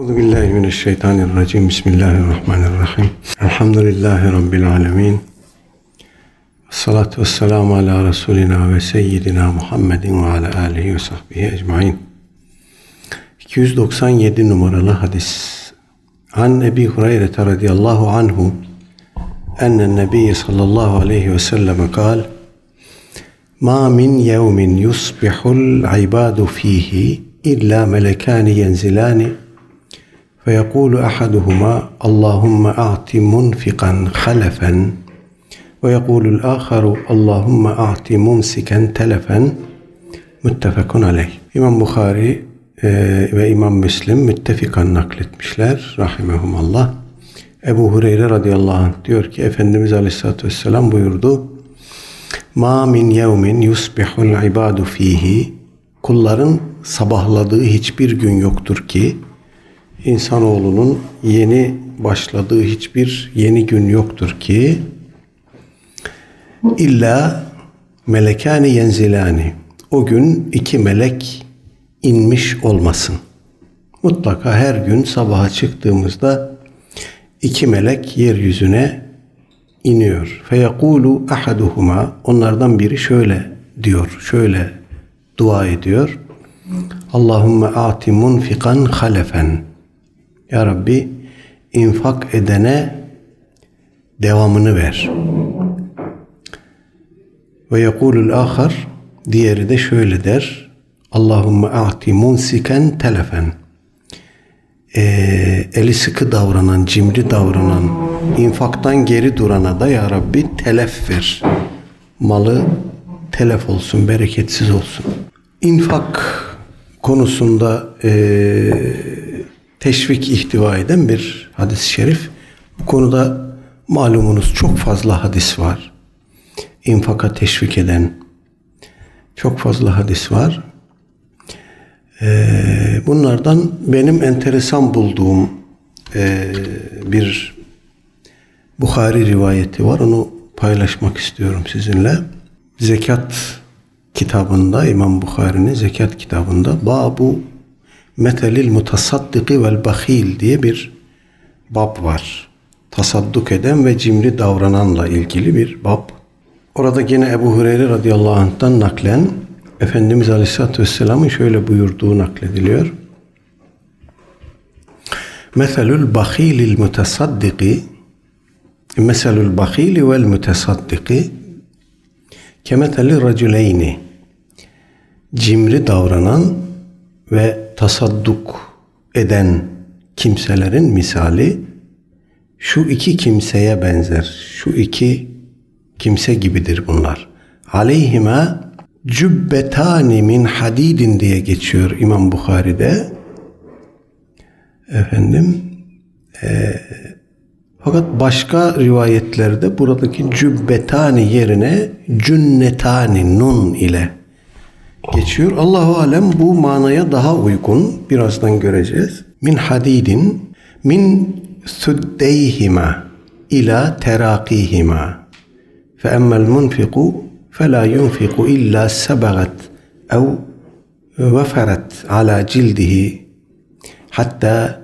Euzu billahi mineşşeytanirracim. Bismillahirrahmanirrahim. Elhamdülillahi rabbil alamin. Salatu vesselamu ala Resulina ve seyyidina Muhammedin ve ala alihi ve sahbihi ecmaîn. 297 numaralı hadis. An Ebi Hureyre radıyallahu anhu enne Nebi sallallahu aleyhi ve sellem kal Ma min yevmin yusbihul ibadu fihi illa melekani yenzilani فيقول أحدهما اللهم أعط منفقا خلفا ويقول الآخر اللهم أعط ممسكا تلفا muttefakun aleyh. İmam Bukhari e, ve İmam Müslim müttefikan nakletmişler. Rahimehumallah. Ebu Hureyre radıyallahu anh diyor ki Efendimiz aleyhissalatü vesselam buyurdu. Ma min yevmin yusbihul ibadu fihi kulların sabahladığı hiçbir gün yoktur ki insanoğlunun yeni başladığı hiçbir yeni gün yoktur ki illa melekani yenzilani o gün iki melek inmiş olmasın. Mutlaka her gün sabaha çıktığımızda iki melek yeryüzüne iniyor. Feyekulu ahaduhuma onlardan biri şöyle diyor, şöyle dua ediyor. Allahümme ati munfikan halefen. Ya Rabbi infak edene devamını ver. Ve yekulul ahar diğeri de şöyle der. Allahümme a'ti munsiken telefen. Ee, eli sıkı davranan, cimri davranan, infaktan geri durana da Ya Rabbi telef ver. Malı telef olsun, bereketsiz olsun. İnfak konusunda eee teşvik ihtiva eden bir hadis-i şerif. Bu konuda malumunuz çok fazla hadis var. İnfaka teşvik eden çok fazla hadis var. Ee, bunlardan benim enteresan bulduğum e, bir Bukhari rivayeti var. Onu paylaşmak istiyorum sizinle. Zekat kitabında İmam Bukhari'nin zekat kitabında Babu Metelil mutasaddiki vel bahil diye bir bab var. Tasadduk eden ve cimri davrananla ilgili bir bab. Orada yine Ebu Hureyre radıyallahu anh'tan naklen Efendimiz Aleyhisselatü Vesselam'ın şöyle buyurduğu naklediliyor. Meselül bahilil mutasaddiki Meselül bahili vel mutasaddiki kemeteli raculeyni cimri davranan ve tasadduk eden kimselerin misali şu iki kimseye benzer. Şu iki kimse gibidir bunlar. Aleyhime cübbetani min hadidin diye geçiyor İmam Bukhari'de. Efendim e, fakat başka rivayetlerde buradaki cübbetani yerine cünnetani nun ile geçiyor. Allahu alem bu manaya daha uygun. Birazdan göreceğiz. Min hadidin min suddeyhima ila terakihima fe emmel munfiku fe la yunfiku illa sebagat ev veferet ala cildihi hatta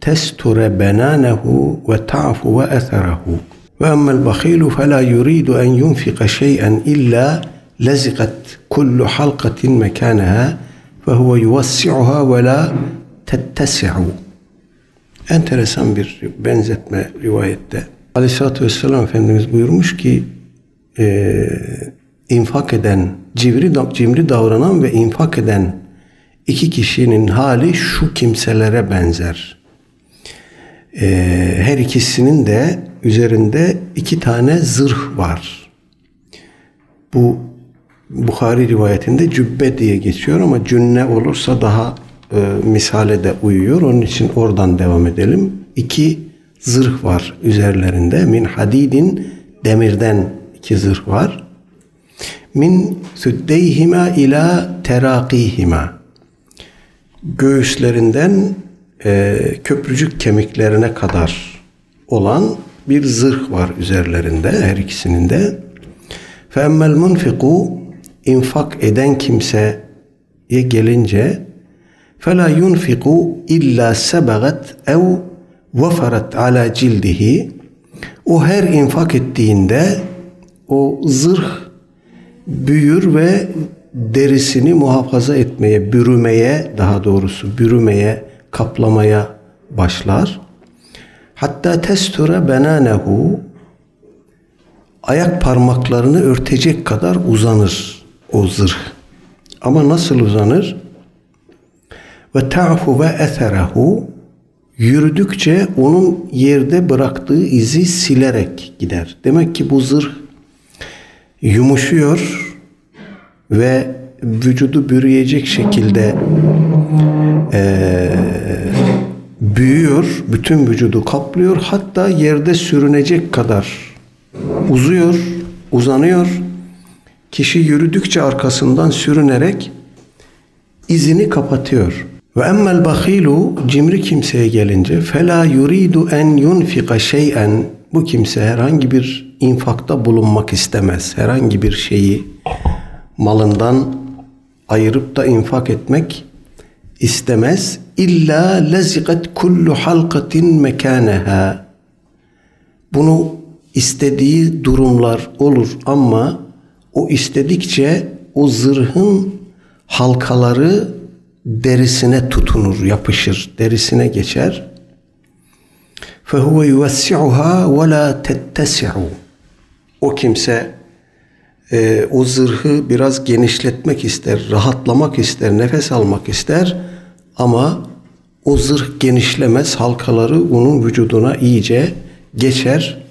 testure benanehu ve ta'fu ve etherehu ve emmel bakhilu fe la yuridu lezikat kullu halkatin mekanaha ve huve yuvassi'uha ve la tettesi'u. Enteresan bir benzetme rivayette. Aleyhisselatü Vesselam Efendimiz buyurmuş ki e, infak eden, cimri, cimri davranan ve infak eden iki kişinin hali şu kimselere benzer. E, her ikisinin de üzerinde iki tane zırh var. Bu Bukhari rivayetinde cübbe diye geçiyor ama cünne olursa daha e, misale de uyuyor. Onun için oradan devam edelim. İki zırh var üzerlerinde. Min hadidin demirden iki zırh var. Min süddeyhima ila terakihima göğüslerinden e, köprücük kemiklerine kadar olan bir zırh var üzerlerinde her ikisinin de. Femmel munfiku infak eden kimseye gelince فَلَا يُنْفِقُ اِلَّا سَبَغَتْ اَوْ وَفَرَتْ عَلَى cildihi O her infak ettiğinde o zırh büyür ve derisini muhafaza etmeye, bürümeye daha doğrusu bürümeye, kaplamaya başlar. Hatta testura benanehu ayak parmaklarını örtecek kadar uzanır o zırh. Ama nasıl uzanır? Ve ta'fu ve etherehu yürüdükçe onun yerde bıraktığı izi silerek gider. Demek ki bu zırh yumuşuyor ve vücudu bürüyecek şekilde e, büyüyor, bütün vücudu kaplıyor. Hatta yerde sürünecek kadar uzuyor, uzanıyor. Kişi yürüdükçe arkasından sürünerek izini kapatıyor. Ve emmel bahilu cimri kimseye gelince fela yuridu en yunfika şey'en bu kimse herhangi bir infakta bulunmak istemez. Herhangi bir şeyi malından ayırıp da infak etmek istemez. İlla lezikat kullu halkatin mekaneha. Bunu istediği durumlar olur ama o istedikçe o zırhın halkaları derisine tutunur, yapışır, derisine geçer. فَهُوَ يُوَسِّعُهَا وَلَا تَتَّسِعُ O kimse e, o zırhı biraz genişletmek ister, rahatlamak ister, nefes almak ister ama o zırh genişlemez, halkaları onun vücuduna iyice geçer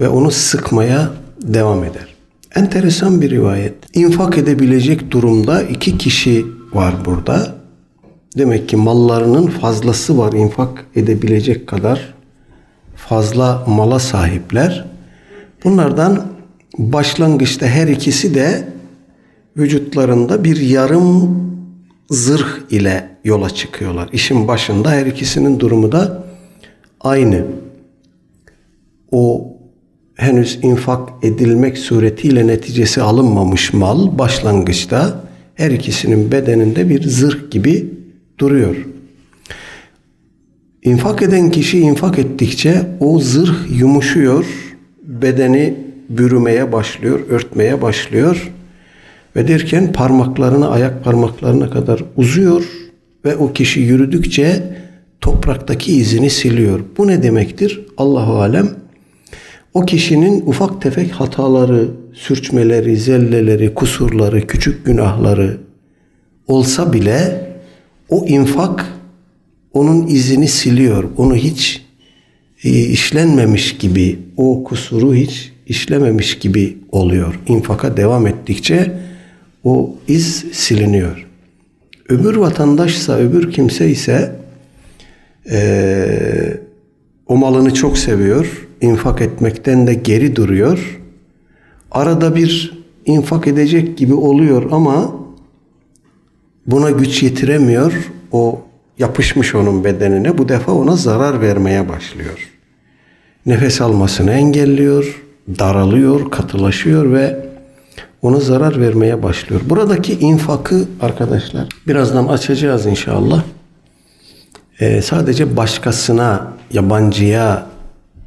ve onu sıkmaya devam eder. Enteresan bir rivayet. İnfak edebilecek durumda iki kişi var burada. Demek ki mallarının fazlası var infak edebilecek kadar fazla mala sahipler. Bunlardan başlangıçta her ikisi de vücutlarında bir yarım zırh ile yola çıkıyorlar. İşin başında her ikisinin durumu da aynı. O henüz infak edilmek suretiyle neticesi alınmamış mal başlangıçta her ikisinin bedeninde bir zırh gibi duruyor. İnfak eden kişi infak ettikçe o zırh yumuşuyor, bedeni bürümeye başlıyor, örtmeye başlıyor ve derken parmaklarını ayak parmaklarına kadar uzuyor ve o kişi yürüdükçe topraktaki izini siliyor. Bu ne demektir? Allahu alem o kişinin ufak tefek hataları, sürçmeleri, zelleleri, kusurları, küçük günahları olsa bile o infak onun izini siliyor. Onu hiç e, işlenmemiş gibi, o kusuru hiç işlememiş gibi oluyor. İnfaka devam ettikçe o iz siliniyor. Öbür vatandaşsa, öbür kimse ise e, o malını çok seviyor. İnfak etmekten de geri duruyor. Arada bir infak edecek gibi oluyor ama buna güç yetiremiyor. O yapışmış onun bedenine. Bu defa ona zarar vermeye başlıyor. Nefes almasını engelliyor, daralıyor, katılaşıyor ve ona zarar vermeye başlıyor. Buradaki infakı arkadaşlar birazdan açacağız inşallah. Ee, sadece başkasına, yabancıya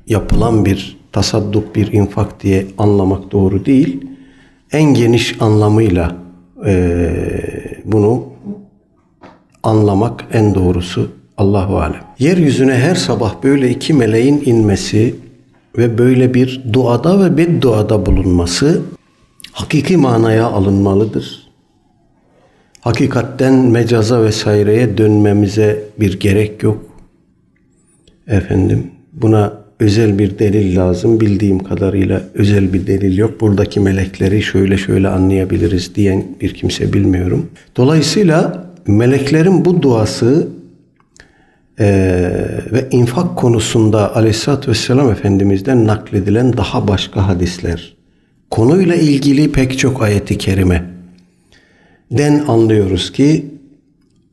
yapılan bir tasadduk, bir infak diye anlamak doğru değil. En geniş anlamıyla e, bunu anlamak en doğrusu Allahu alem. Yeryüzüne her sabah böyle iki meleğin inmesi ve böyle bir duada ve bedduada bulunması hakiki manaya alınmalıdır. Hakikatten mecaza vesaireye dönmemize bir gerek yok. Efendim buna özel bir delil lazım. Bildiğim kadarıyla özel bir delil yok. Buradaki melekleri şöyle şöyle anlayabiliriz diyen bir kimse bilmiyorum. Dolayısıyla meleklerin bu duası e, ve infak konusunda aleyhissalatü vesselam Efendimiz'den nakledilen daha başka hadisler, konuyla ilgili pek çok ayeti kerime den anlıyoruz ki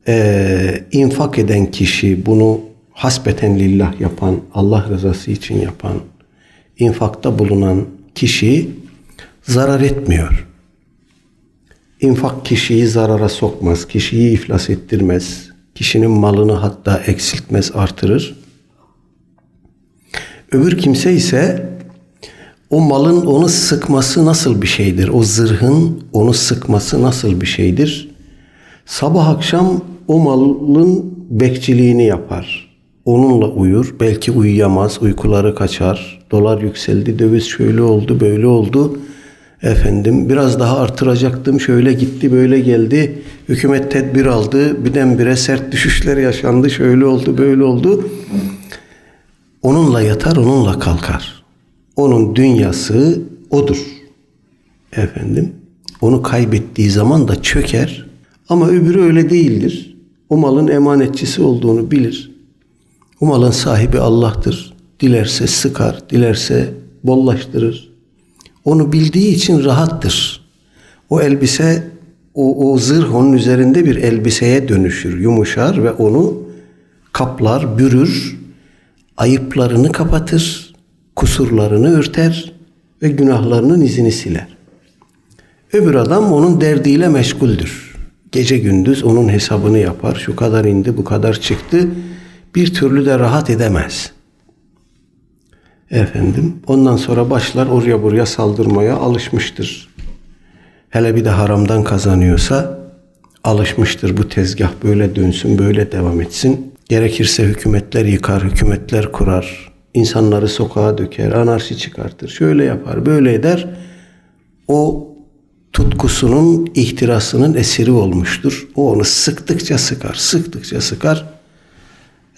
e, infak eden kişi bunu hasbeten lillah yapan, Allah rızası için yapan, infakta bulunan kişi zarar etmiyor. infak kişiyi zarara sokmaz, kişiyi iflas ettirmez, kişinin malını hatta eksiltmez, artırır. Öbür kimse ise o malın onu sıkması nasıl bir şeydir? O zırhın onu sıkması nasıl bir şeydir? Sabah akşam o malın bekçiliğini yapar. Onunla uyur. Belki uyuyamaz, uykuları kaçar. Dolar yükseldi, döviz şöyle oldu, böyle oldu. Efendim biraz daha artıracaktım, şöyle gitti, böyle geldi. Hükümet tedbir aldı, birdenbire sert düşüşler yaşandı, şöyle oldu, böyle oldu. Onunla yatar, onunla kalkar. Onun dünyası odur. Efendim, onu kaybettiği zaman da çöker. Ama öbürü öyle değildir. O malın emanetçisi olduğunu bilir. O malın sahibi Allah'tır. Dilerse sıkar, dilerse bollaştırır. Onu bildiği için rahattır. O elbise, o, o zırh onun üzerinde bir elbiseye dönüşür, yumuşar ve onu kaplar, bürür, ayıplarını kapatır, kusurlarını örter ve günahlarının izini siler. Öbür adam onun derdiyle meşguldür. Gece gündüz onun hesabını yapar. Şu kadar indi, bu kadar çıktı. Bir türlü de rahat edemez. Efendim, ondan sonra başlar oraya buraya saldırmaya alışmıştır. Hele bir de haramdan kazanıyorsa alışmıştır bu tezgah böyle dönsün, böyle devam etsin. Gerekirse hükümetler yıkar, hükümetler kurar, insanları sokağa döker, anarşi çıkartır, şöyle yapar, böyle eder. O tutkusunun, ihtirasının esiri olmuştur. O onu sıktıkça sıkar, sıktıkça sıkar.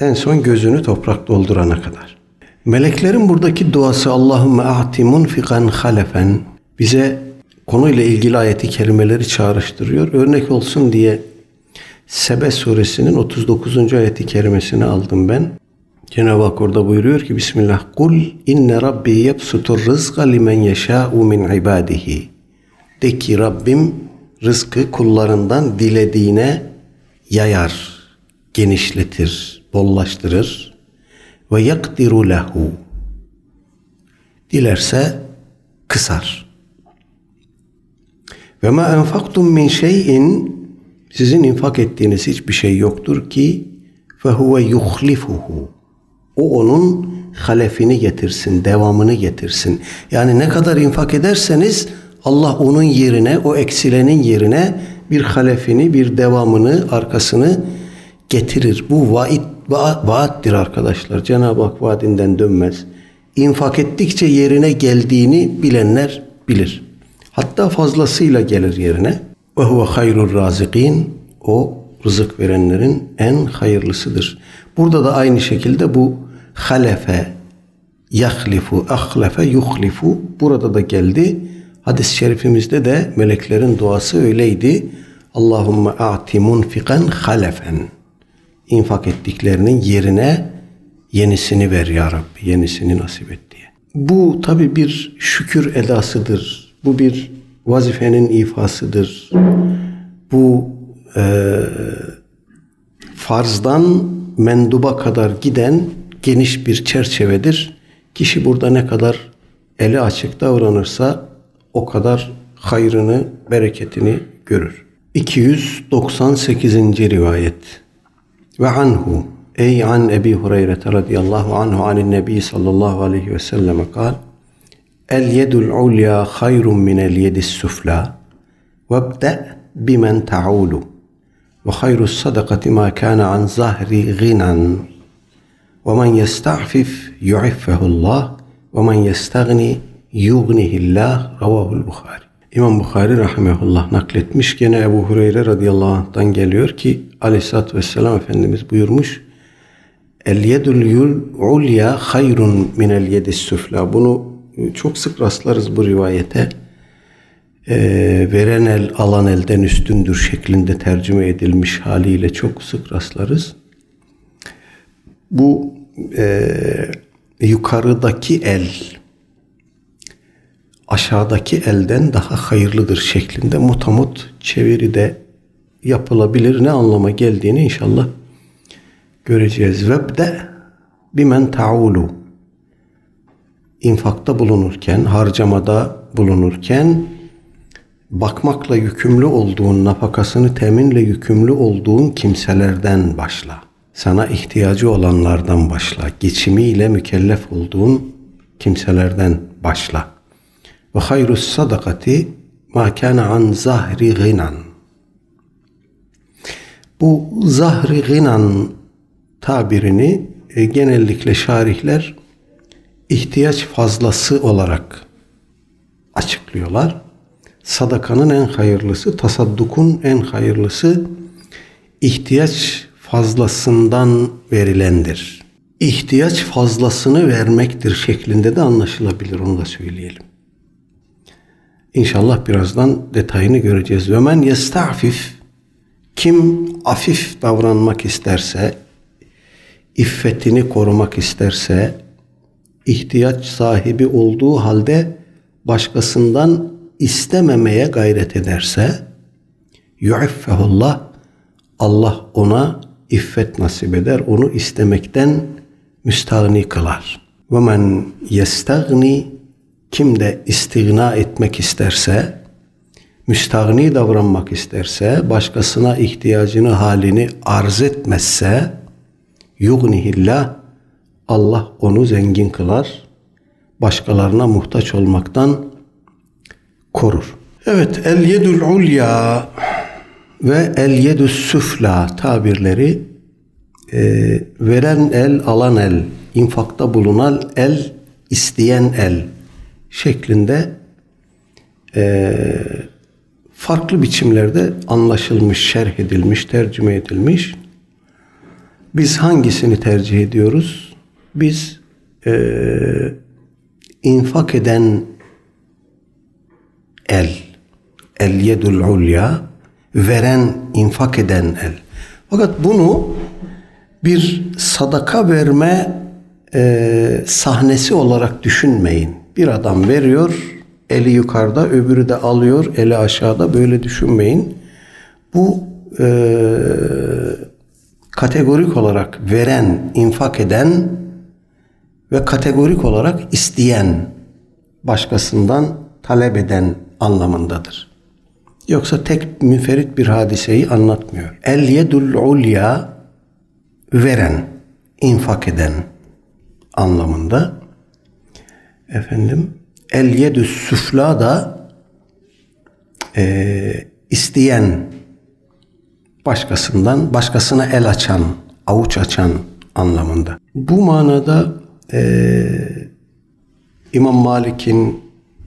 En son gözünü toprak doldurana kadar. Meleklerin buradaki duası Allahümme a'ti munfikan halefen bize konuyla ilgili ayeti kerimeleri çağrıştırıyor. Örnek olsun diye Sebe suresinin 39. ayeti kerimesini aldım ben. Cenab-ı Hak orada buyuruyor ki Bismillah Kul inne rabbi yebsutur rızka limen yeşâ'u min ibadihi. De ki Rabbim rızkı kullarından dilediğine yayar, genişletir, bollaştırır. Ve yakdiru lehu. Dilerse kısar. Ve ma enfaktum min şeyin sizin infak ettiğiniz hiçbir şey yoktur ki fehuve yuhlifuhu. O onun halefini getirsin, devamını getirsin. Yani ne kadar infak ederseniz Allah onun yerine, o eksilenin yerine bir halefini, bir devamını, arkasını getirir. Bu vaid, va vaattir arkadaşlar. Cenab-ı Hak vaadinden dönmez. İnfak ettikçe yerine geldiğini bilenler bilir. Hatta fazlasıyla gelir yerine. Ve huve hayrur razikin. O rızık verenlerin en hayırlısıdır. Burada da aynı şekilde bu halefe, yahlifu, ahlefe, yuhlifu burada da geldi. Hadis-i şerifimizde de meleklerin duası öyleydi. Allahümme a'ti munfikan halefen. İnfak ettiklerinin yerine yenisini ver ya Rabbi, yenisini nasip et diye. Bu tabi bir şükür edasıdır. Bu bir vazifenin ifasıdır. Bu e, farzdan menduba kadar giden geniş bir çerçevedir. Kişi burada ne kadar eli açık davranırsa o kadar hayrını, bereketini görür. 298. rivayet. Ve anhu ey an Ebi Hureyre radıyallahu anhu anin nebi sallallahu aleyhi ve selleme kal El yedul ulya hayrun min el yedis sufla vebde bimen ta'ulu ve hayrus sadakati ma kana an zahri ginan ve men yesta'fif yu'iffehullah ve men yestagni yugnihillah ravahul Bukhari. İmam Bukhari rahimehullah nakletmiş. Gene Ebu Hureyre radıyallahu anh'tan geliyor ki aleyhissalatü vesselam Efendimiz buyurmuş. El yedul ulya hayrun minel yedis süfla. Bunu çok sık rastlarız bu rivayete. Ee, veren el alan elden üstündür şeklinde tercüme edilmiş haliyle çok sık rastlarız. Bu e, yukarıdaki el aşağıdaki elden daha hayırlıdır şeklinde mutamut çeviride yapılabilir. Ne anlama geldiğini inşallah göreceğiz. Vebde bimen taulu infakta bulunurken, harcamada bulunurken bakmakla yükümlü olduğun, nafakasını teminle yükümlü olduğun kimselerden başla. Sana ihtiyacı olanlardan başla. Geçimiyle mükellef olduğun kimselerden başla. Ve hayrus sadakati ma kana an zahri ginan. Bu zahri ginan tabirini e, genellikle şarihler ihtiyaç fazlası olarak açıklıyorlar. Sadakanın en hayırlısı, tasaddukun en hayırlısı ihtiyaç fazlasından verilendir. İhtiyaç fazlasını vermektir şeklinde de anlaşılabilir onu da söyleyelim. İnşallah birazdan detayını göreceğiz. Ve men yesta'fif kim afif davranmak isterse, iffetini korumak isterse, ihtiyaç sahibi olduğu halde başkasından istememeye gayret ederse, yu'iffehullah, Allah ona iffet nasip eder, onu istemekten müstahni kılar. Ve men yestagni kim de istigna etmek isterse, müstahni davranmak isterse, başkasına ihtiyacını, halini arz etmezse, yugnihillah, Allah onu zengin kılar, başkalarına muhtaç olmaktan korur. Evet, el yedül ulya ve el yedü süfla tabirleri e, veren el, alan el, infakta bulunan el, isteyen el şeklinde e, farklı biçimlerde anlaşılmış, şerh edilmiş, tercüme edilmiş. Biz hangisini tercih ediyoruz? Biz e, infak eden el, el yedul ulya, veren, infak eden el. Fakat bunu bir sadaka verme e, sahnesi olarak düşünmeyin. Bir adam veriyor, eli yukarıda, öbürü de alıyor, eli aşağıda. Böyle düşünmeyin. Bu e, kategorik olarak veren, infak eden ve kategorik olarak isteyen, başkasından talep eden anlamındadır. Yoksa tek müferit bir hadiseyi anlatmıyor. El yedul ulya veren, infak eden anlamında. Efendim, el yedü süfla da e, isteyen, başkasından, başkasına el açan, avuç açan anlamında. Bu manada e, İmam Malik'in,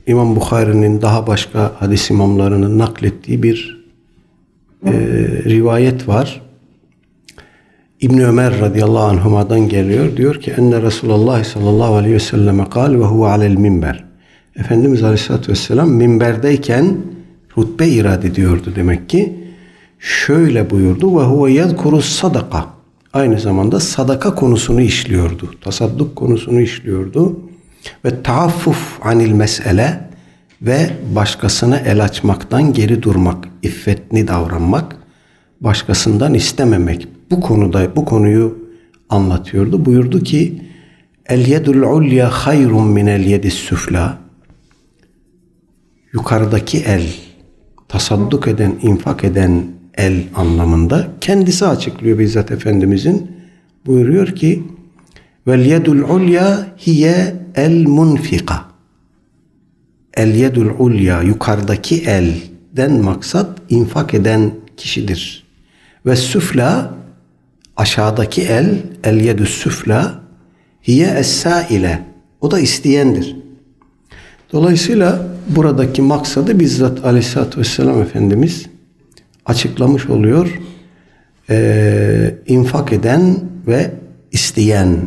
İmam Bukhari'nin daha başka hadis imamlarının naklettiği bir e, rivayet var. İbn Ömer radıyallahu anhuma'dan geliyor. Diyor ki enne Resulullah sallallahu aleyhi ve selleme kal ve huve alel minber. Efendimiz aleyhissalatü vesselam minberdeyken hutbe irad ediyordu demek ki. Şöyle buyurdu ve huve yezkuru sadaka. Aynı zamanda sadaka konusunu işliyordu. Tasadduk konusunu işliyordu. Ve taaffuf anil mesele ve başkasına el açmaktan geri durmak, iffetli davranmak, başkasından istememek. Bu konuda bu konuyu anlatıyordu. Buyurdu ki El yedul ulya hayrun min el yedis süfla. Yukarıdaki el, tasadduk eden, infak eden el anlamında kendisi açıklıyor bizzat Efendimizin. Buyuruyor ki Vel yedul ulya hiye el munfika. El yedul ulya yukarıdaki elden maksat infak eden kişidir. Ve süfla aşağıdaki el el yedü süfla hiye es-saile. O da isteyendir. Dolayısıyla buradaki maksadı bizzat Aleyhisselatü Vesselam Efendimiz açıklamış oluyor. Ee, infak eden ve isteyen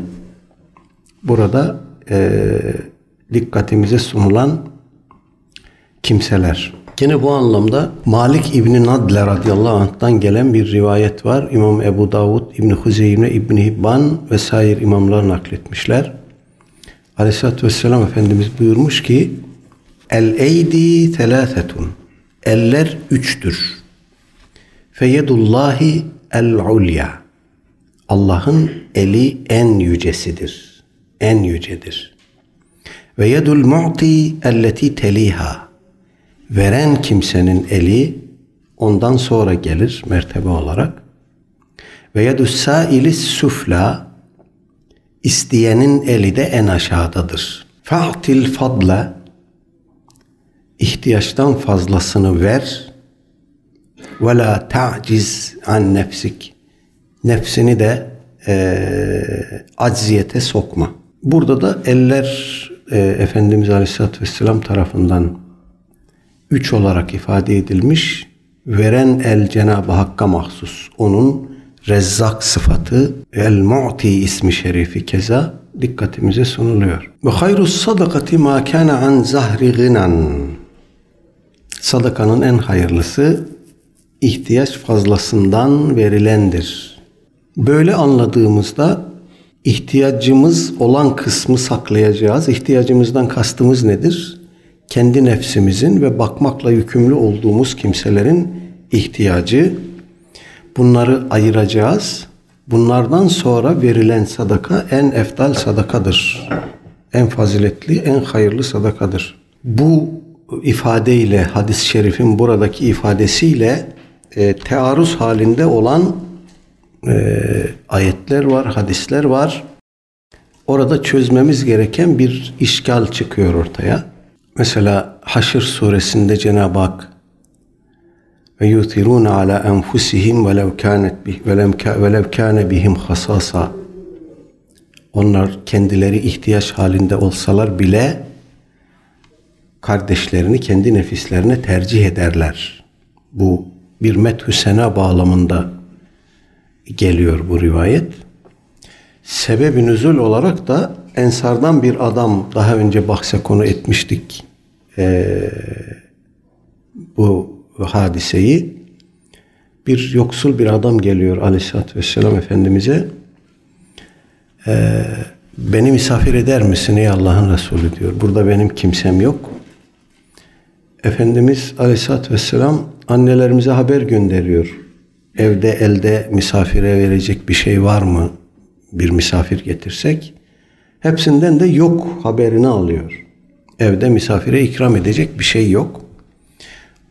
burada e, dikkatimize sunulan kimseler. Yine bu anlamda Malik İbni Nadle radıyallahu anh'tan gelen bir rivayet var. İmam Ebu Davud, İbni Huzeyme, İbni Hibban vesaire imamlar nakletmişler. Aleyhisselatü Vesselam Efendimiz buyurmuş ki El eydi telâfetun Eller üçtür. Feyedullahi el ulya Allah'ın eli en yücesidir. En yücedir. Ve yedul mu'ti elleti teliha veren kimsenin eli ondan sonra gelir mertebe olarak. Ve yedü sailis sufla isteyenin eli de en aşağıdadır. Fa'til fadla ihtiyaçtan fazlasını ver ve la ta'ciz an nefsik nefsini de e, acziyete sokma. Burada da eller e, Efendimiz Aleyhisselatü Vesselam tarafından üç olarak ifade edilmiş. Veren el Cenab-ı Hakk'a mahsus. Onun Rezzak sıfatı El Mu'ti ismi şerifi keza dikkatimize sunuluyor. Ve hayru sadakati ma kana an zahri gınan. Sadakanın en hayırlısı ihtiyaç fazlasından verilendir. Böyle anladığımızda ihtiyacımız olan kısmı saklayacağız. İhtiyacımızdan kastımız nedir? Kendi nefsimizin ve bakmakla yükümlü olduğumuz kimselerin ihtiyacı. Bunları ayıracağız. Bunlardan sonra verilen sadaka en eftal sadakadır. En faziletli, en hayırlı sadakadır. Bu ifadeyle, hadis-i şerifin buradaki ifadesiyle e, tearruz halinde olan e, ayetler var, hadisler var. Orada çözmemiz gereken bir işgal çıkıyor ortaya. Mesela Haşr suresinde Cenab-ı Hak ve yutirun ala enfusihim velev kanet bih velev kâne bihim hasasa onlar kendileri ihtiyaç halinde olsalar bile kardeşlerini kendi nefislerine tercih ederler. Bu bir methü sena bağlamında geliyor bu rivayet. Sebebi nüzul olarak da Ensardan bir adam daha önce bahse konu etmiştik ee, bu hadiseyi. Bir yoksul bir adam geliyor aleyhissalatü vesselam Efendimiz'e. Ee, beni misafir eder misin ey Allah'ın Resulü diyor. Burada benim kimsem yok. Efendimiz aleyhissalatü vesselam annelerimize haber gönderiyor. Evde elde misafire verecek bir şey var mı? Bir misafir getirsek. Hepsinden de yok haberini alıyor. Evde misafire ikram edecek bir şey yok.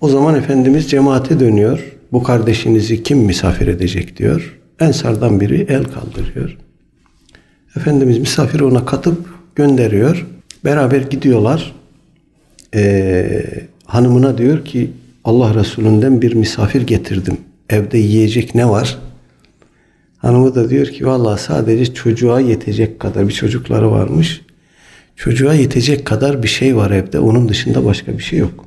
O zaman Efendimiz cemaate dönüyor. Bu kardeşinizi kim misafir edecek diyor. Ensardan biri el kaldırıyor. Efendimiz misafiri ona katıp gönderiyor. Beraber gidiyorlar. Ee, hanımına diyor ki Allah Resulü'nden bir misafir getirdim. Evde yiyecek ne var? Hanımı da diyor ki vallahi sadece çocuğa yetecek kadar bir çocukları varmış. Çocuğa yetecek kadar bir şey var evde. Onun dışında başka bir şey yok.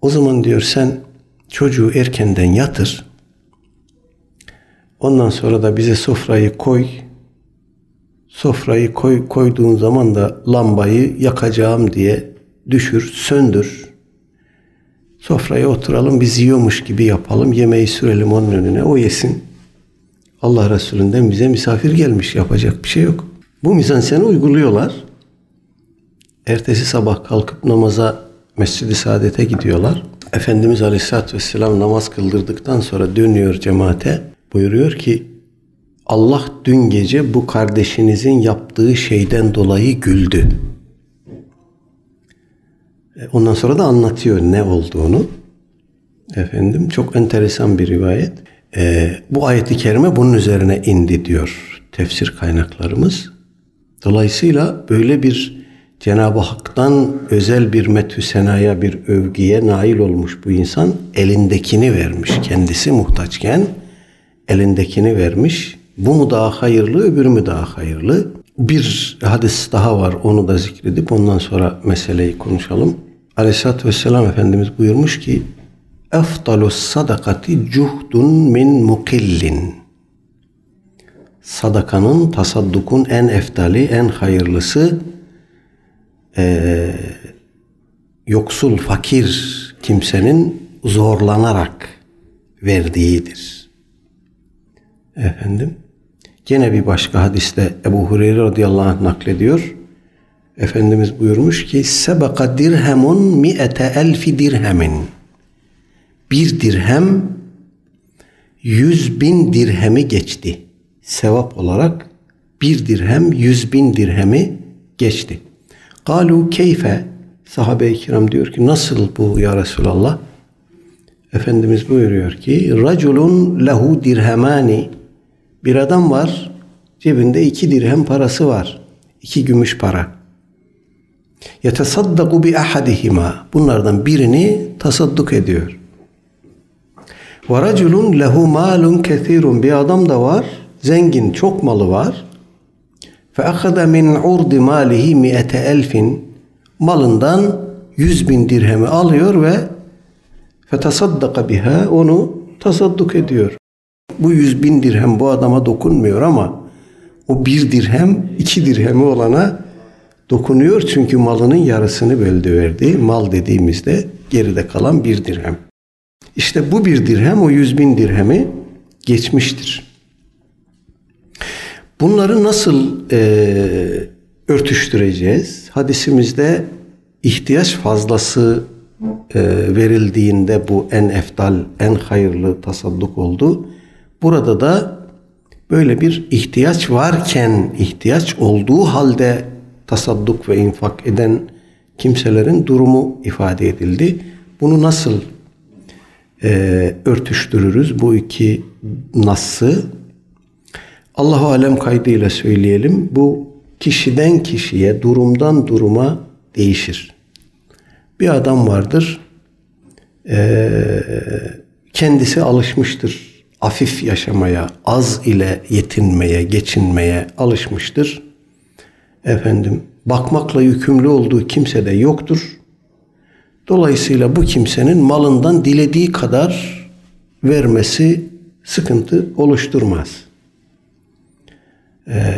O zaman diyor sen çocuğu erkenden yatır. Ondan sonra da bize sofrayı koy. Sofrayı koy, koyduğun zaman da lambayı yakacağım diye düşür, söndür. Sofraya oturalım, biz yiyormuş gibi yapalım, yemeği sürelim onun önüne, o yesin. Allah Resulü'nden bize misafir gelmiş, yapacak bir şey yok. Bu mizanseni uyguluyorlar. Ertesi sabah kalkıp namaza Mescid-i Saadet'e gidiyorlar. Efendimiz Aleyhisselatü Vesselam namaz kıldırdıktan sonra dönüyor cemaate. Buyuruyor ki Allah dün gece bu kardeşinizin yaptığı şeyden dolayı güldü. E, ondan sonra da anlatıyor ne olduğunu. Efendim çok enteresan bir rivayet. Ee, bu ayeti kerime bunun üzerine indi diyor tefsir kaynaklarımız. Dolayısıyla böyle bir Cenab-ı Hak'tan özel bir methü senaya, bir övgüye nail olmuş bu insan elindekini vermiş. Kendisi muhtaçken elindekini vermiş. Bu mu daha hayırlı, öbürü mü daha hayırlı? Bir hadis daha var, onu da zikredip ondan sonra meseleyi konuşalım. Aleyhisselatü Vesselam Efendimiz buyurmuş ki Eftalus sadakati cuhdun min mukillin. Sadakanın, tasaddukun en eftali, en hayırlısı e, yoksul, fakir kimsenin zorlanarak verdiğidir. Efendim, gene bir başka hadiste Ebu Hureyre radıyallahu anh naklediyor. Efendimiz buyurmuş ki sebeka dirhemun mi'ete elfi dirhemin bir dirhem yüz bin dirhemi geçti. Sevap olarak bir dirhem yüz bin dirhemi geçti. Kalu keyfe Sahabe-i kiram diyor ki nasıl bu ya Resulallah? Efendimiz buyuruyor ki raculun lehu dirhemani bir adam var cebinde iki dirhem parası var. iki gümüş para. Yetesaddaku bi ahadihima. Bunlardan birini tasadduk ediyor. Ve raculun lehu malun kethirun. Bir adam da var. Zengin, çok malı var. Fe ahada min urdi malihi mi'ete elfin. Malından yüz bin dirhemi alıyor ve fetasaddaka biha onu tasadduk ediyor. Bu yüz bin dirhem bu adama dokunmuyor ama o bir dirhem iki dirhemi olana dokunuyor çünkü malının yarısını böldü verdi. Mal dediğimizde geride kalan bir dirhem. İşte bu bir dirhem o yüz bin dirhemi geçmiştir. Bunları nasıl e, örtüştüreceğiz? Hadisimizde ihtiyaç fazlası e, verildiğinde bu en eftal, en hayırlı tasadduk oldu. Burada da böyle bir ihtiyaç varken, ihtiyaç olduğu halde tasadduk ve infak eden kimselerin durumu ifade edildi. Bunu nasıl e, örtüştürürüz bu iki nassı? Allahu alem kaydıyla söyleyelim. Bu kişiden kişiye, durumdan duruma değişir. Bir adam vardır, e, kendisi alışmıştır afif yaşamaya, az ile yetinmeye, geçinmeye alışmıştır. Efendim, bakmakla yükümlü olduğu kimse de yoktur. Dolayısıyla bu kimsenin malından dilediği kadar vermesi sıkıntı oluşturmaz. Ee,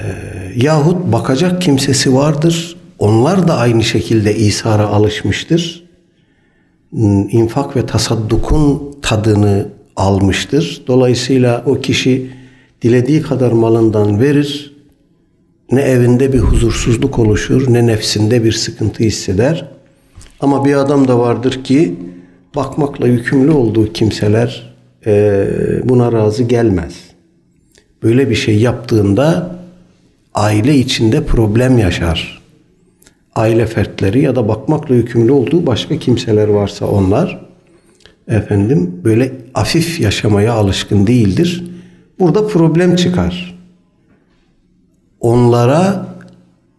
yahut bakacak kimsesi vardır. Onlar da aynı şekilde İsa'ra alışmıştır. İnfak ve tasaddukun tadını almıştır. Dolayısıyla o kişi dilediği kadar malından verir. Ne evinde bir huzursuzluk oluşur, ne nefsinde bir sıkıntı hisseder. Ama bir adam da vardır ki bakmakla yükümlü olduğu kimseler e, buna razı gelmez. Böyle bir şey yaptığında aile içinde problem yaşar. Aile fertleri ya da bakmakla yükümlü olduğu başka kimseler varsa onlar efendim böyle afif yaşamaya alışkın değildir. Burada problem çıkar. Onlara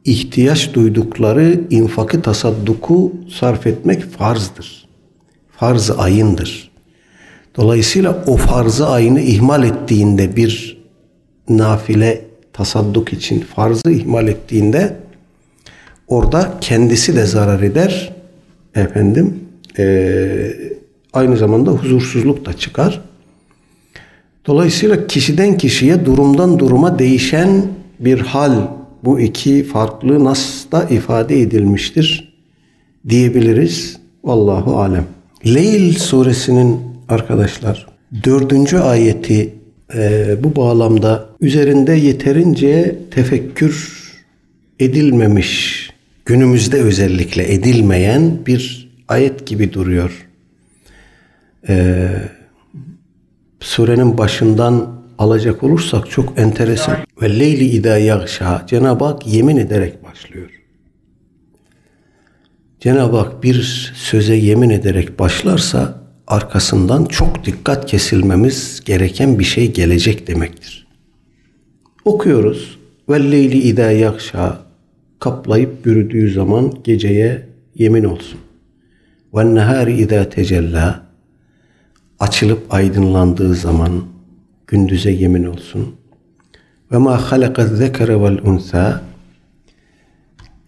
ihtiyaç duydukları infakı tasadduku sarf etmek farzdır. Farz-ı ayındır. Dolayısıyla o farz-ı ayını ihmal ettiğinde bir nafile tasadduk için farzı ihmal ettiğinde orada kendisi de zarar eder. Efendim e, aynı zamanda huzursuzluk da çıkar. Dolayısıyla kişiden kişiye durumdan duruma değişen bir hal bu iki farklı nasda ifade edilmiştir diyebiliriz. Vallahu alem. Leyl suresinin arkadaşlar dördüncü ayeti e, bu bağlamda üzerinde yeterince tefekkür edilmemiş, günümüzde özellikle edilmeyen bir ayet gibi duruyor. Ee, surenin başından alacak olursak çok enteresan. Ve leyli idâ yagşâ. Cenab-ı Hak yemin ederek başlıyor. Cenab-ı Hak bir söze yemin ederek başlarsa arkasından çok dikkat kesilmemiz gereken bir şey gelecek demektir. Okuyoruz. Ve leyli idâ yagşâ. Kaplayıp bürüdüğü zaman geceye yemin olsun. Ve nehâri idâ tecellâ açılıp aydınlandığı zaman gündüze yemin olsun. Ve ma halaka zekere vel unsa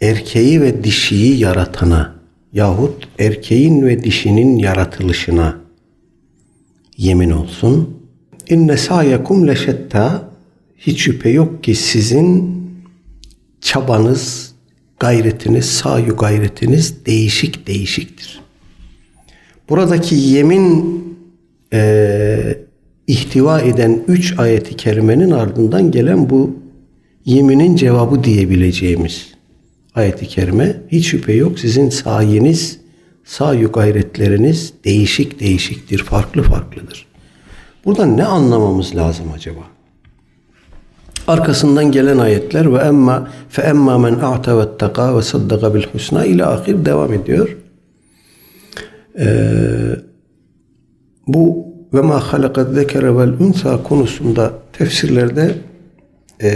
erkeği ve dişiyi yaratana yahut erkeğin ve dişinin yaratılışına yemin olsun. İnne sayekum leşetta hiç şüphe yok ki sizin çabanız, gayretiniz, sayu gayretiniz değişik değişiktir. Buradaki yemin e, ihtiva eden üç ayeti kerimenin ardından gelen bu yeminin cevabı diyebileceğimiz ayeti kerime hiç şüphe yok sizin sayeniz, sayu gayretleriniz değişik değişiktir, farklı farklıdır. Burada ne anlamamız lazım acaba? Arkasından gelen ayetler ve emma fe emma men a'ta ve taka ve saddaka bil husna ile ahir devam ediyor. Ee, bu ve ma halakat zekere vel unsa konusunda tefsirlerde e,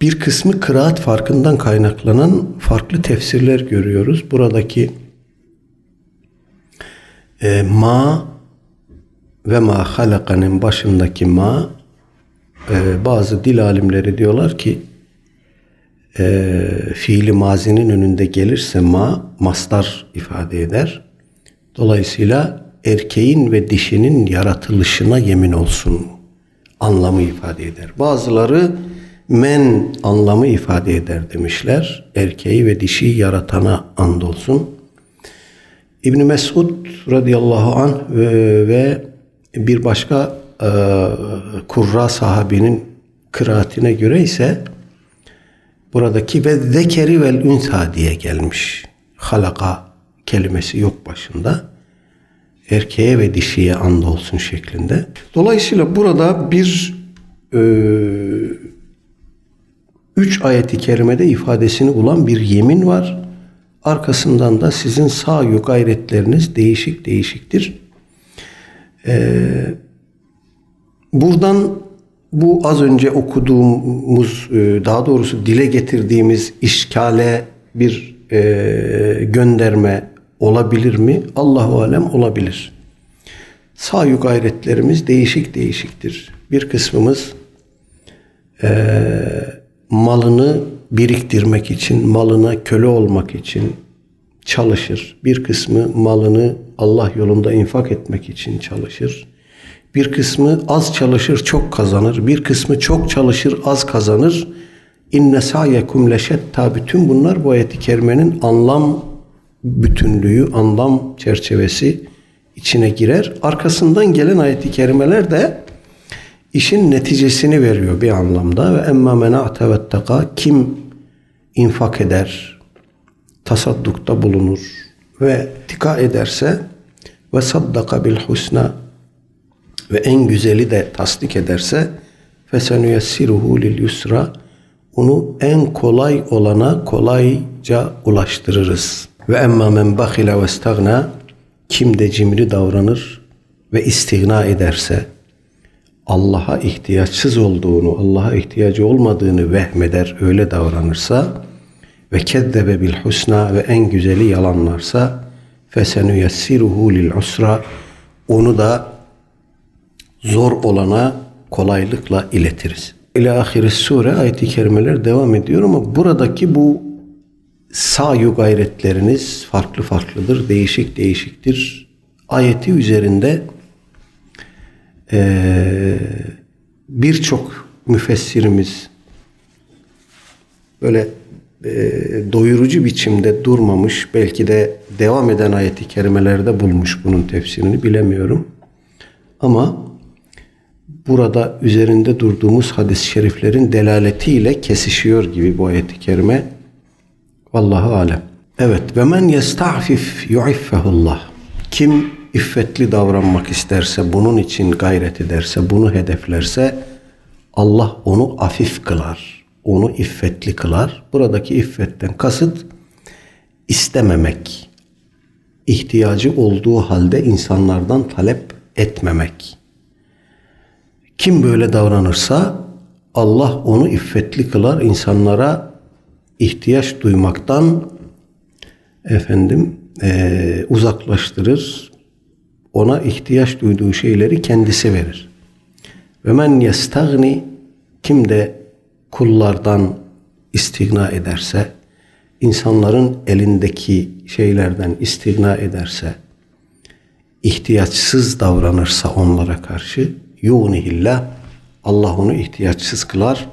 bir kısmı kıraat farkından kaynaklanan farklı tefsirler görüyoruz. Buradaki e, ma ve ma halakanın başındaki ma e, bazı dil alimleri diyorlar ki e, fiili mazinin önünde gelirse ma mastar ifade eder. Dolayısıyla erkeğin ve dişinin yaratılışına yemin olsun anlamı ifade eder. Bazıları men anlamı ifade eder demişler. Erkeği ve dişiyi yaratana andolsun. İbn Mesud radıyallahu anh ve, ve bir başka e, kurra sahabinin kıraatine göre ise buradaki ve zekeri vel ünsa diye gelmiş. Halaka kelimesi yok başında. Erkeğe ve dişiye andolsun şeklinde. Dolayısıyla burada bir e, üç ayeti kerimede ifadesini bulan bir yemin var. Arkasından da sizin sağ gayretleriniz değişik değişiktir. Ee, buradan bu az önce okuduğumuz, e, daha doğrusu dile getirdiğimiz işkale bir e, gönderme olabilir mi? Allahu alem olabilir. Sağ gayretlerimiz değişik değişiktir. Bir kısmımız e, malını biriktirmek için, malına köle olmak için çalışır. Bir kısmı malını Allah yolunda infak etmek için çalışır. Bir kısmı az çalışır, çok kazanır. Bir kısmı çok çalışır, az kazanır. İnne sa'yekum leşetta. Bütün bunlar bu ayeti kerimenin anlam bütünlüğü, anlam çerçevesi içine girer. Arkasından gelen ayeti kerimeler de işin neticesini veriyor bir anlamda ve emma mena'te vetteka kim infak eder, tasaddukta bulunur ve tika ederse ve saddaka bil husna ve en güzeli de tasdik ederse fesenüyessiruhu lil yusra onu en kolay olana kolayca ulaştırırız. Ve emma men bakhila ve stagna kim de cimri davranır ve istigna ederse Allah'a ihtiyaçsız olduğunu, Allah'a ihtiyacı olmadığını vehmeder, öyle davranırsa ve kezzebe bil husna ve en güzeli yalanlarsa fesenüyessiruhu lil usra onu da zor olana kolaylıkla iletiriz. İlâ ahiri sure ayet-i kerimeler devam ediyor ama buradaki bu sayu gayretleriniz farklı farklıdır, değişik değişiktir. Ayeti üzerinde e, birçok müfessirimiz böyle e, doyurucu biçimde durmamış, belki de devam eden ayeti kerimelerde bulmuş bunun tefsirini bilemiyorum. Ama burada üzerinde durduğumuz hadis-i şeriflerin delaletiyle kesişiyor gibi bu ayeti kerime. Vallahu alem. Evet. Ve men yesta'fif yu'iffehullah. Kim iffetli davranmak isterse, bunun için gayret ederse, bunu hedeflerse Allah onu afif kılar. Onu iffetli kılar. Buradaki iffetten kasıt istememek. ihtiyacı olduğu halde insanlardan talep etmemek. Kim böyle davranırsa Allah onu iffetli kılar. insanlara ihtiyaç duymaktan efendim e, uzaklaştırır ona ihtiyaç duyduğu şeyleri kendisi verir. Ve men yestagni kim de kullardan istigna ederse, insanların elindeki şeylerden istigna ederse, ihtiyaçsız davranırsa onlara karşı yuğnihillah Allah onu ihtiyaçsız kılar,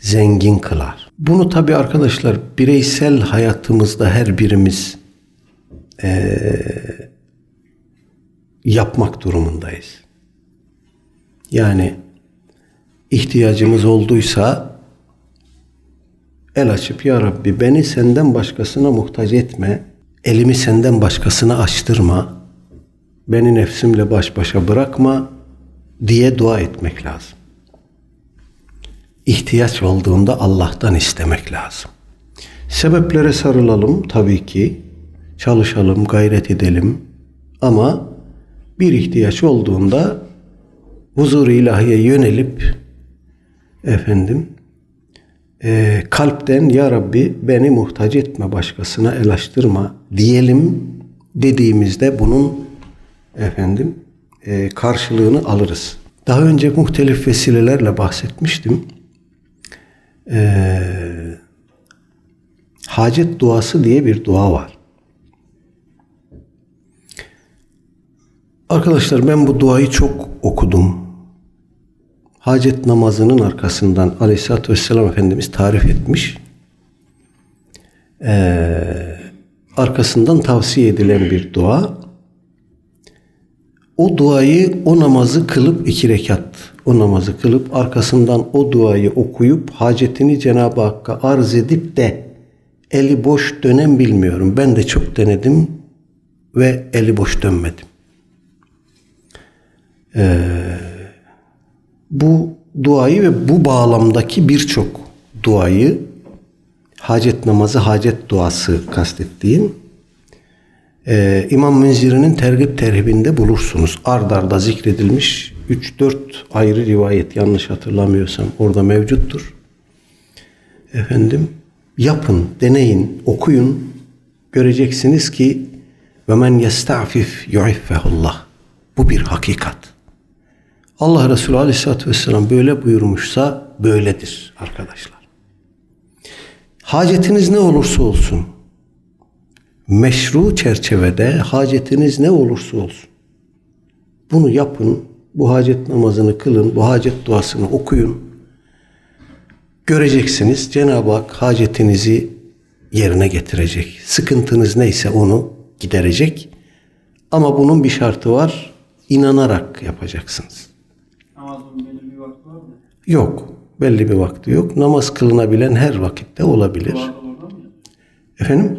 zengin kılar. Bunu tabi arkadaşlar bireysel hayatımızda her birimiz ee, yapmak durumundayız. Yani ihtiyacımız olduysa el açıp ya Rabbi beni senden başkasına muhtaç etme, elimi senden başkasına açtırma, beni nefsimle baş başa bırakma diye dua etmek lazım. İhtiyaç olduğunda Allah'tan istemek lazım. Sebeplere sarılalım tabii ki. Çalışalım, gayret edelim. Ama bir ihtiyaç olduğunda huzur ilahiye yönelip efendim e, kalpten ya Rabbi beni muhtaç etme başkasına el açtırma diyelim dediğimizde bunun efendim e, karşılığını alırız. Daha önce muhtelif vesilelerle bahsetmiştim. Eee hacet duası diye bir dua var. Arkadaşlar ben bu duayı çok okudum. Hacet namazının arkasından Aleyhisselatü Vesselam Efendimiz tarif etmiş. Ee, arkasından tavsiye edilen bir dua. O duayı, o namazı kılıp iki rekat, o namazı kılıp arkasından o duayı okuyup hacetini Cenab-ı Hakk'a arz edip de eli boş dönem bilmiyorum. Ben de çok denedim ve eli boş dönmedim. Ee, bu duayı ve bu bağlamdaki birçok duayı hacet namazı, hacet duası kastettiğim e, İmam Münziri'nin tergip terhibinde bulursunuz. Ard arda zikredilmiş 3-4 ayrı rivayet yanlış hatırlamıyorsam orada mevcuttur. Efendim yapın, deneyin, okuyun. Göreceksiniz ki ve men yesta'fif yu'iffehullah. Bu bir hakikat. Allah Resulü Aleyhisselatü Vesselam böyle buyurmuşsa böyledir arkadaşlar. Hacetiniz ne olursa olsun, meşru çerçevede hacetiniz ne olursa olsun, bunu yapın, bu hacet namazını kılın, bu hacet duasını okuyun. Göreceksiniz Cenab-ı Hak hacetinizi yerine getirecek. Sıkıntınız neyse onu giderecek. Ama bunun bir şartı var. İnanarak yapacaksınız. Namazın belli bir vakti var mı? Yok. Belli bir vakti yok. Namaz kılınabilen her vakitte olabilir. Efendim?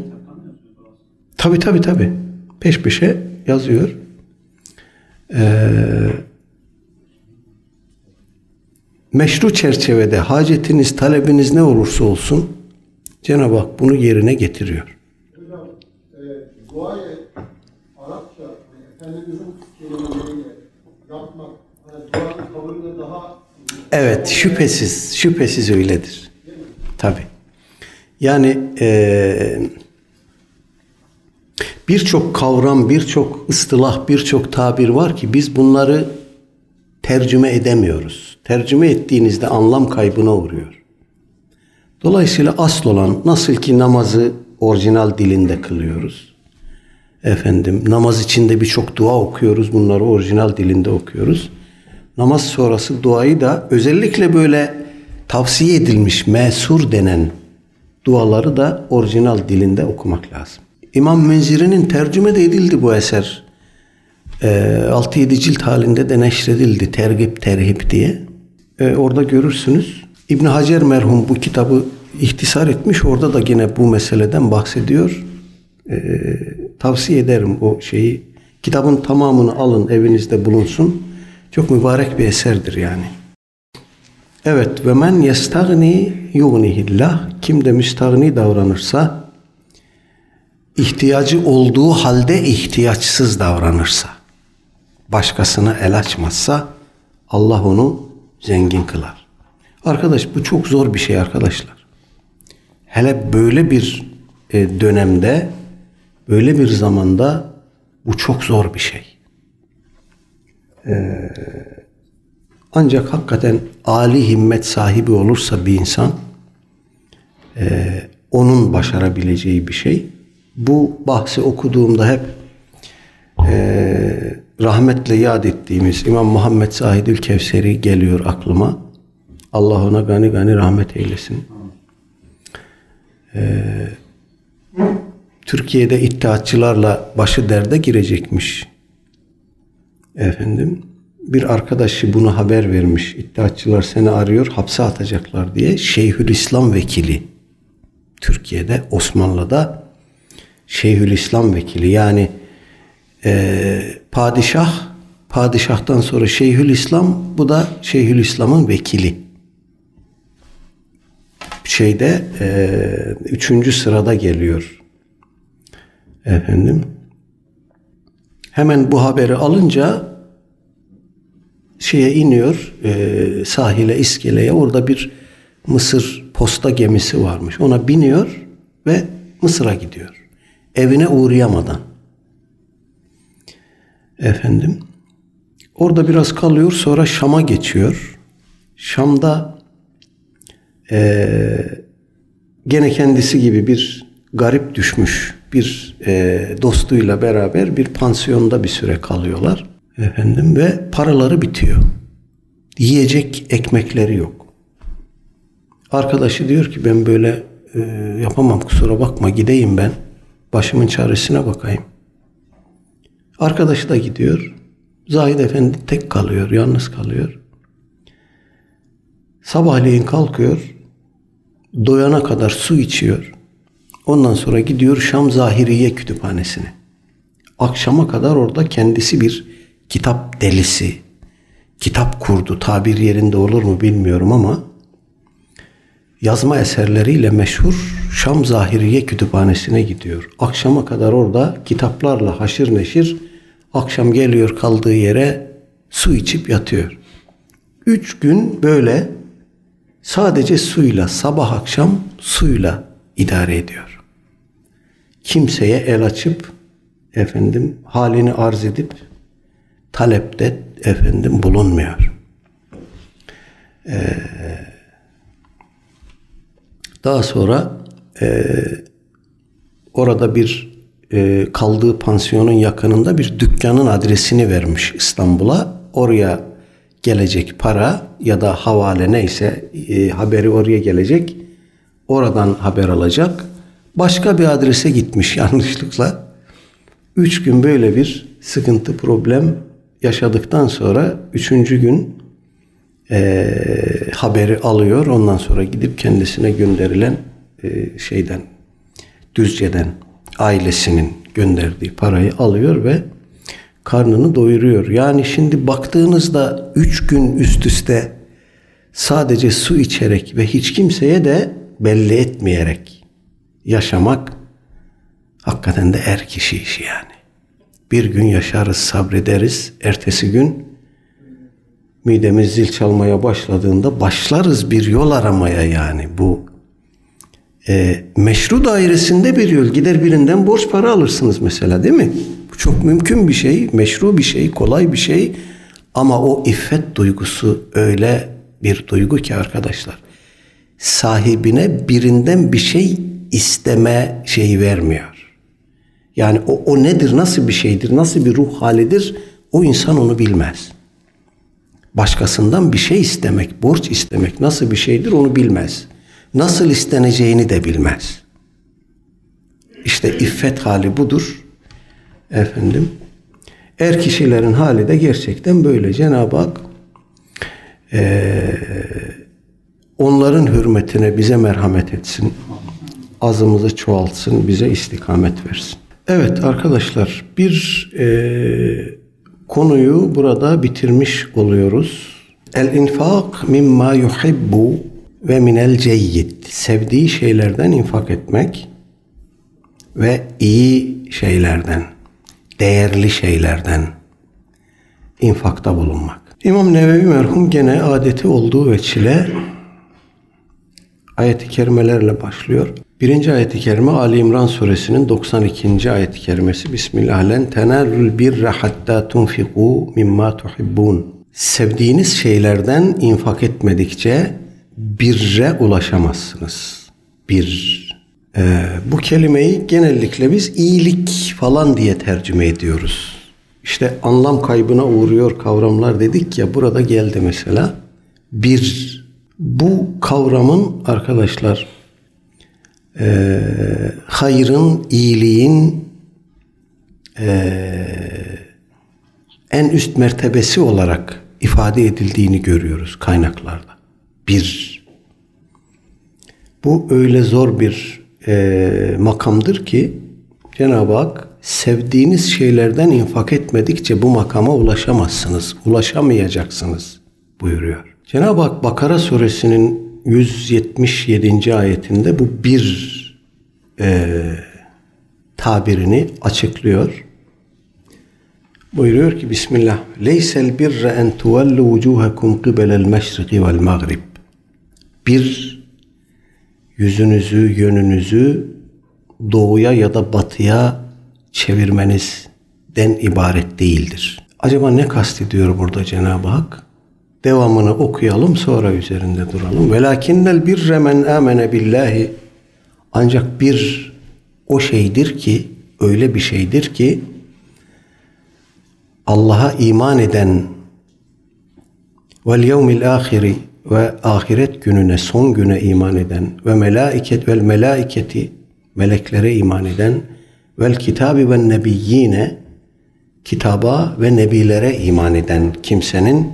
Tabi tabi tabi. Peş peşe yazıyor. Ee, meşru çerçevede hacetiniz, talebiniz ne olursa olsun Cenab-ı Hak bunu yerine getiriyor. E, Evet, şüphesiz, şüphesiz öyledir. Tabi. Yani eee birçok kavram, birçok ıstılah, birçok tabir var ki biz bunları tercüme edemiyoruz. Tercüme ettiğinizde anlam kaybına uğruyor. Dolayısıyla asıl olan nasıl ki namazı orijinal dilinde kılıyoruz. Efendim namaz içinde birçok dua okuyoruz. Bunları orijinal dilinde okuyoruz. Namaz sonrası duayı da özellikle böyle tavsiye edilmiş mesur denen duaları da orijinal dilinde okumak lazım. İmam Menziri'nin tercüme de edildi bu eser. Ee, 6-7 cilt halinde de neşredildi. Tergip terhip diye. Ee, orada görürsünüz. İbn Hacer merhum bu kitabı ihtisar etmiş. Orada da yine bu meseleden bahsediyor. Ee, tavsiye ederim o şeyi. Kitabın tamamını alın evinizde bulunsun. Çok mübarek bir eserdir yani. Evet ve men yestagni yugnihillah kim de müstagni davranırsa ihtiyacı olduğu halde ihtiyaçsız davranırsa başkasına el açmazsa Allah onu zengin kılar. Arkadaş bu çok zor bir şey arkadaşlar. Hele böyle bir e, dönemde böyle bir zamanda bu çok zor bir şey. Ancak hakikaten âli himmet sahibi olursa bir insan e, onun başarabileceği bir şey. Bu bahsi okuduğumda hep e, rahmetle yad ettiğimiz İmam Muhammed Sahidül Kevseri geliyor aklıma. Allah ona gani gani rahmet eylesin. E, Türkiye'de iddiatçılarla başı derde girecekmiş. Efendim bir arkadaşı bunu haber vermiş. İddiatçılar seni arıyor, hapse atacaklar diye. Şeyhülislam vekili. Türkiye'de, Osmanlı'da Şeyhülislam vekili. Yani e, padişah, padişahtan sonra Şeyhülislam, bu da Şeyhülislam'ın vekili. şeyde e, üçüncü sırada geliyor. Efendim. Hemen bu haberi alınca şeye iniyor e, sahile iskeleye orada bir Mısır posta gemisi varmış. Ona biniyor ve Mısır'a gidiyor. Evine uğrayamadan. Efendim. Orada biraz kalıyor sonra Şam'a geçiyor. Şam'da eee, gene kendisi gibi bir garip düşmüş bir eee, dostuyla beraber bir pansiyonda bir süre kalıyorlar. Efendim ve paraları bitiyor. Yiyecek ekmekleri yok. Arkadaşı diyor ki ben böyle eee, yapamam kusura bakma gideyim ben. Başımın çaresine bakayım. Arkadaşı da gidiyor. Zahid Efendi tek kalıyor, yalnız kalıyor. Sabahleyin kalkıyor, doyana kadar su içiyor. Ondan sonra gidiyor Şam Zahiriye Kütüphanesi'ne. Akşama kadar orada kendisi bir kitap delisi, kitap kurdu. Tabir yerinde olur mu bilmiyorum ama yazma eserleriyle meşhur Şam Zahiriye Kütüphanesi'ne gidiyor. Akşama kadar orada kitaplarla haşır neşir akşam geliyor kaldığı yere su içip yatıyor. Üç gün böyle sadece suyla sabah akşam suyla idare ediyor. Kimseye el açıp efendim halini arz edip talepte efendim bulunmuyor. Ee, daha sonra e, orada bir e, kaldığı pansiyonun yakınında bir dükkanın adresini vermiş İstanbul'a. Oraya gelecek para ya da havale neyse e, haberi oraya gelecek. Oradan haber alacak. Başka bir adrese gitmiş yanlışlıkla. Üç gün böyle bir sıkıntı problem yaşadıktan sonra üçüncü gün e, haberi alıyor. Ondan sonra gidip kendisine gönderilen e, şeyden Düzce'den ailesinin gönderdiği parayı alıyor ve karnını doyuruyor. Yani şimdi baktığınızda üç gün üst üste sadece su içerek ve hiç kimseye de belli etmeyerek yaşamak hakikaten de er kişi işi yani. Bir gün yaşarız, sabrederiz. Ertesi gün midemiz zil çalmaya başladığında başlarız bir yol aramaya yani. Bu e, meşru dairesinde bir yol. Gider birinden borç para alırsınız mesela değil mi? Bu çok mümkün bir şey, meşru bir şey, kolay bir şey. Ama o iffet duygusu öyle bir duygu ki arkadaşlar. Sahibine birinden bir şey isteme şeyi vermiyor. Yani o, o nedir, nasıl bir şeydir, nasıl bir ruh halidir o insan onu bilmez. Başkasından bir şey istemek, borç istemek nasıl bir şeydir onu bilmez. Nasıl isteneceğini de bilmez. İşte iffet hali budur. Efendim. Er kişilerin hali de gerçekten böyle. Cenab-ı Hak eee, onların hürmetine bize merhamet etsin. Azımızı çoğaltsın, bize istikamet versin. Evet arkadaşlar bir eee, konuyu burada bitirmiş oluyoruz. El infak mimma yuhibbu ve minel ceyyid. Sevdiği şeylerden infak etmek ve iyi şeylerden, değerli şeylerden infakta bulunmak. İmam Nevevi merhum gene adeti olduğu veçile ayet-i kerimelerle başlıyor. Birinci ayet-i kerime Ali İmran suresinin 92. ayet-i kerimesi Bismillah len tenalul birre hatta tunfiku mimma tuhibbun. Sevdiğiniz şeylerden infak etmedikçe birre ulaşamazsınız. Bir. Ee, bu kelimeyi genellikle biz iyilik falan diye tercüme ediyoruz. İşte anlam kaybına uğruyor kavramlar dedik ya burada geldi mesela. Bir. Bu kavramın arkadaşlar e, hayrın, iyiliğin e, en üst mertebesi olarak ifade edildiğini görüyoruz kaynaklarda. Bir. Bu öyle zor bir e, makamdır ki Cenab-ı Hak sevdiğiniz şeylerden infak etmedikçe bu makama ulaşamazsınız, ulaşamayacaksınız buyuruyor. Cenab-ı Hak Bakara suresinin 177. ayetinde bu bir e, tabirini açıklıyor. Buyuruyor ki Bismillah. Leysel birre en tuvellu vucuhakum kıbelel meşriki vel mağrib. Bir yüzünüzü, yönünüzü doğuya ya da batıya çevirmenizden ibaret değildir. Acaba ne kastediyor burada Cenab-ı Hak? Devamını okuyalım sonra üzerinde duralım. Velakinnel birre men amene billahi ancak bir o şeydir ki öyle bir şeydir ki Allah'a iman eden vel yevmil ahiri ve ahiret gününe son güne iman eden ve melaiket vel melaiketi meleklere iman eden vel kitabi ve nebiyyine kitaba ve nebilere iman eden kimsenin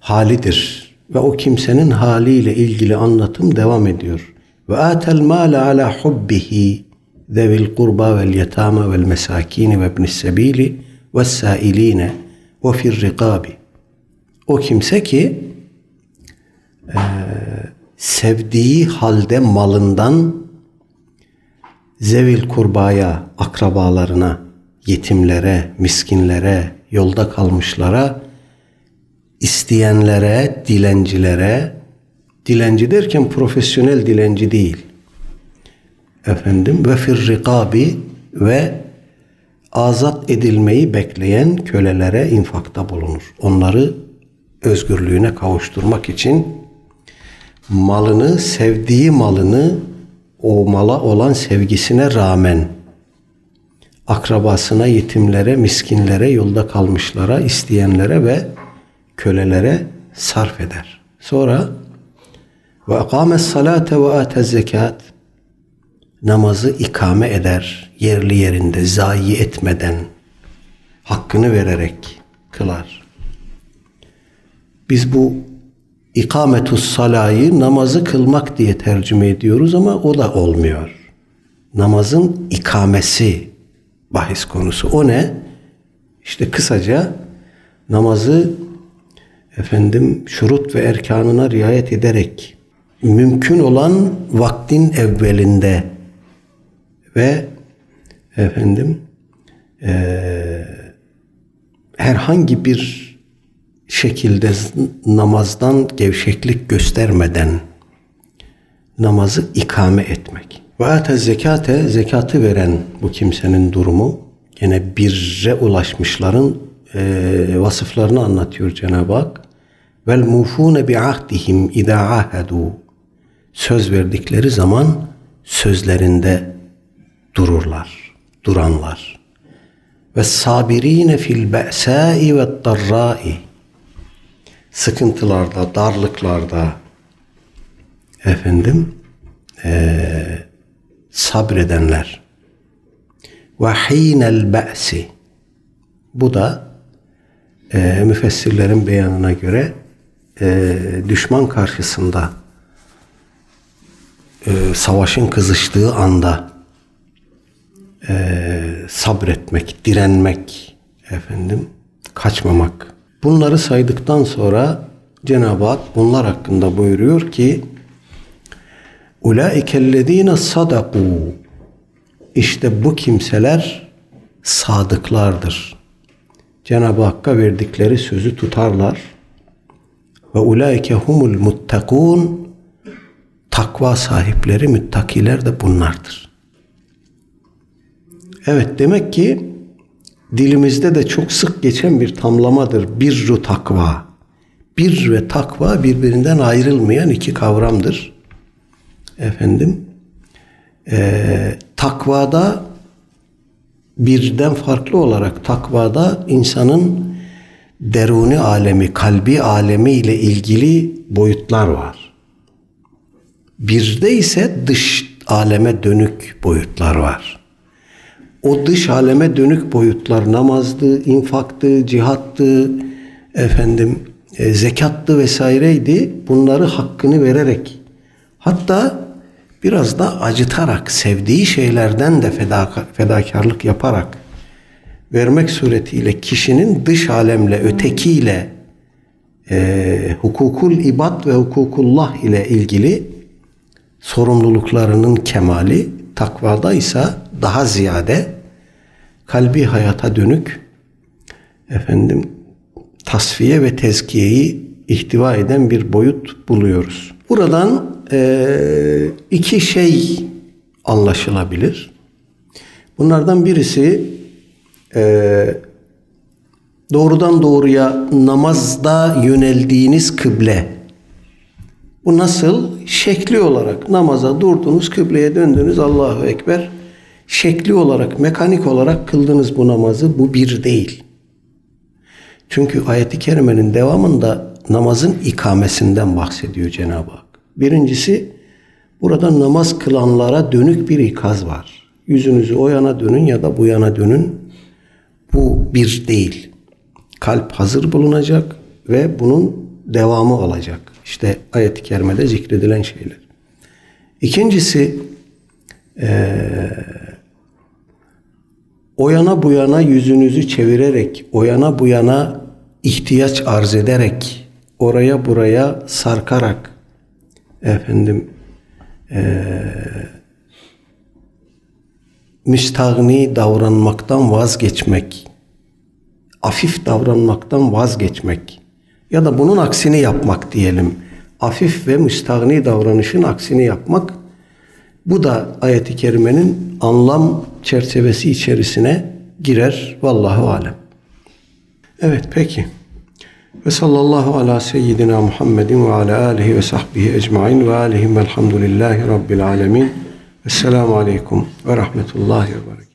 halidir. Ve o kimsenin haliyle ilgili anlatım devam ediyor. Ve atel mâle ala hubbihi zevil kurba vel yetama vel mesakini ve ibnis sebili ve sailine ve fir rikabi. O kimse ki e, sevdiği halde malından zevil kurbaya, akrabalarına, yetimlere, miskinlere, yolda kalmışlara, isteyenlere, dilencilere, dilenci derken profesyonel dilenci değil. Efendim ve fir rikabi ve azat edilmeyi bekleyen kölelere infakta bulunur. Onları özgürlüğüne kavuşturmak için malını, sevdiği malını o mala olan sevgisine rağmen akrabasına, yetimlere, miskinlere, yolda kalmışlara, isteyenlere ve kölelere sarf eder. Sonra ve akames salate ve atez zekat namazı ikame eder yerli yerinde zayi etmeden hakkını vererek kılar. Biz bu ikametus salayı namazı kılmak diye tercüme ediyoruz ama o da olmuyor. Namazın ikamesi bahis konusu. O ne? İşte kısaca namazı efendim şurut ve erkanına riayet ederek mümkün olan vaktin evvelinde ve efendim e, herhangi bir şekilde namazdan gevşeklik göstermeden namazı ikame etmek. Ve ate zekate, zekatı veren bu kimsenin durumu yine birre ulaşmışların e, vasıflarını anlatıyor Cenab-ı Hak. Vel mufune bi ahdihim idâ ahedû. Söz verdikleri zaman sözlerinde dururlar, duranlar. Ve sabirine fil be'sâi ve darrâi. Sıkıntılarda, darlıklarda efendim ee, sabredenler. Ve hînel be'si. Bu da e, müfessirlerin beyanına göre e, düşman karşısında e, savaşın kızıştığı anda e, sabretmek, direnmek, efendim kaçmamak. Bunları saydıktan sonra Cenab-ı Hak bunlar hakkında buyuruyor ki Ulaikellezine sadaku işte bu kimseler sadıklardır. Cenab-ı Hakk'a verdikleri sözü tutarlar. Ve ulaike humul muttakun takva sahipleri, müttakiler de bunlardır. Evet demek ki dilimizde de çok sık geçen bir tamlamadır. Birru takva. Bir ve takva birbirinden ayrılmayan iki kavramdır. Efendim, e, takvada birden farklı olarak takvada insanın deruni alemi, kalbi alemi ile ilgili boyutlar var. Birde ise dış aleme dönük boyutlar var. O dış aleme dönük boyutlar namazdı, infaktı, cihattı, efendim e, zekattı vesaireydi. Bunları hakkını vererek hatta biraz da acıtarak sevdiği şeylerden de fedaka, fedakarlık yaparak vermek suretiyle kişinin dış alemle ötekiyle e, hukukul ibad ve hukukullah ile ilgili sorumluluklarının kemali, takvada ise daha ziyade kalbi hayata dönük efendim tasfiye ve tezkiyeyi ihtiva eden bir boyut buluyoruz. Buradan e, iki şey anlaşılabilir. Bunlardan birisi e, doğrudan doğruya namazda yöneldiğiniz kıble. Bu nasıl? Şekli olarak namaza durdunuz, kıbleye döndünüz, Allahu Ekber. Şekli olarak, mekanik olarak kıldınız bu namazı. Bu bir değil. Çünkü ayeti kerimenin devamında namazın ikamesinden bahsediyor Cenab-ı Hak. Birincisi burada namaz kılanlara dönük bir ikaz var. Yüzünüzü o yana dönün ya da bu yana dönün. Bu bir değil. Kalp hazır bulunacak ve bunun devamı olacak. İşte ayet-i kerimede zikredilen şeyler. İkincisi o yana bu yana yüzünüzü çevirerek, o yana bu yana ihtiyaç arz ederek, oraya buraya sarkarak, efendim, eee müstahni davranmaktan vazgeçmek, afif davranmaktan vazgeçmek ya da bunun aksini yapmak diyelim. Afif ve müstahni davranışın aksini yapmak bu da ayet-i kerimenin anlam çerçevesi içerisine girer. Vallahu alem. Evet peki. Ve sallallahu ala seyyidina Muhammedin ve ala alihi ve sahbihi ecmain ve alihim velhamdülillahi rabbil alemin. Esselamu aleyküm ve rahmetullahi ve berekatuhu.